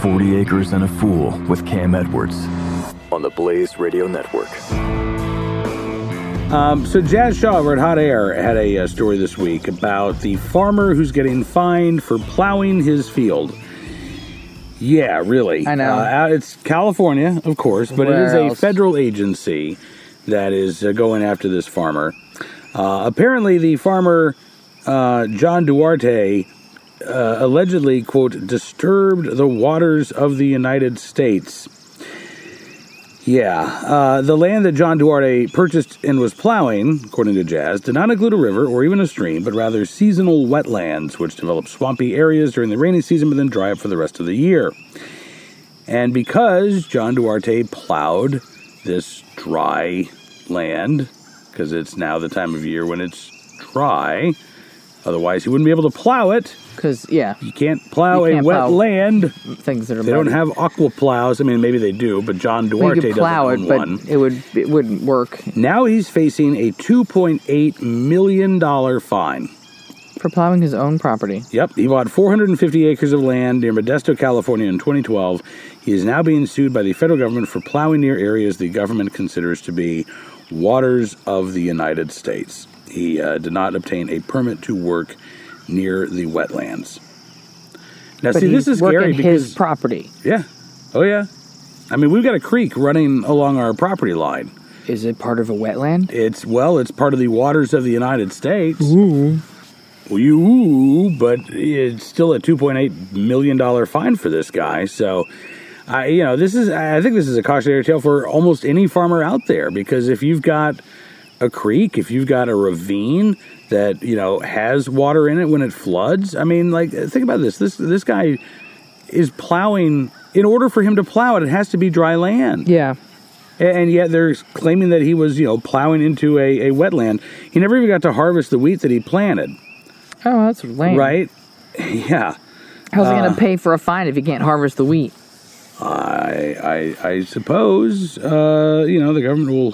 40 Acres and a Fool with Cam Edwards on the Blaze Radio Network. Um, so Jazz Shaw over at Hot Air had a uh, story this week about the farmer who's getting fined for plowing his field. Yeah, really. I know. Uh, it's California, of course, but it is Where a else? federal agency that is uh, going after this farmer. Uh, apparently, the farmer uh, John Duarte uh, allegedly, quote, disturbed the waters of the United States. Yeah, uh, the land that John Duarte purchased and was plowing, according to Jazz, did not include a river or even a stream, but rather seasonal wetlands, which develop swampy areas during the rainy season but then dry up for the rest of the year. And because John Duarte plowed this dry land, because it's now the time of year when it's dry, otherwise he wouldn't be able to plow it. Because yeah, You can't plow You a can't wet plow land. things that are They don't have aqua plows. I mean, maybe they do, but John Duarte you could plow it, but one. it would it wouldn't work Now he's facing a $2.8 million fine. for plowing his own property. Yep, he bought 450 acres of land near Modesto, California in 2012. He is now being sued by the federal government for plowing near areas the government considers to be waters of the United States. He uh, did not obtain a permit to work near the wetlands. Now, But see, this is scary because his property. yeah, oh yeah. I mean, we've got a creek running along our property line. Is it part of a wetland? It's well, it's part of the waters of the United States. Ooh. You, but it's still a two point eight million dollar fine for this guy. So, I, you know, this is I think this is a cautionary tale for almost any farmer out there because if you've got a creek, if you've got a ravine that you know has water in it when it floods, I mean, like think about this. This this guy is plowing. In order for him to plow it, it has to be dry land. Yeah. And yet they're claiming that he was, you know, plowing into a, a wetland. He never even got to harvest the wheat that he planted, Oh, that's lame. right? Yeah. How's he going Uh, to pay for a fine if he can't harvest the wheat? I, I, I suppose, uh, you know, the government will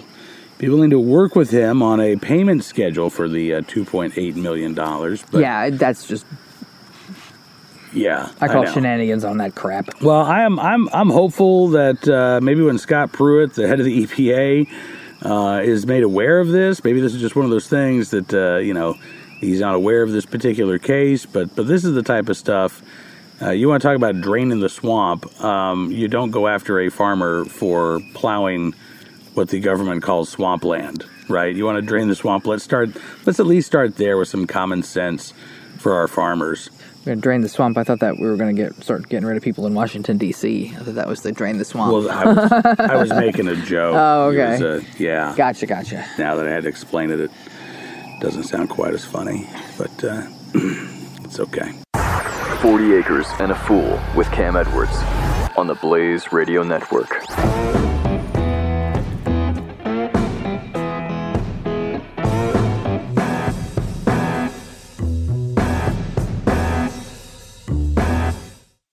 be willing to work with him on a payment schedule for the uh, $2.8 million. But yeah, that's just yeah. I call know. shenanigans on that crap. Well, I am I'm I'm hopeful that uh, maybe when Scott Pruitt, the head of the EPA, uh, is made aware of this, maybe this is just one of those things that uh, you know he's not aware of this particular case. But but this is the type of stuff uh, you want to talk about draining the swamp. Um, you don't go after a farmer for plowing what the government calls swampland, right? You want to drain the swamp. Let's start. Let's at least start there with some common sense for our farmers. We're going to drain the swamp. I thought that we were going to get start getting rid of people in Washington D.C. I thought that was the drain the swamp. Well, I was, I was making a joke. Oh, okay. was, uh, yeah. gotcha, gotcha. Now that I had to explain it, it doesn't sound quite as funny, but uh, it's okay. 40 Acres and a Fool with Cam Edwards on the Blaze Radio Network.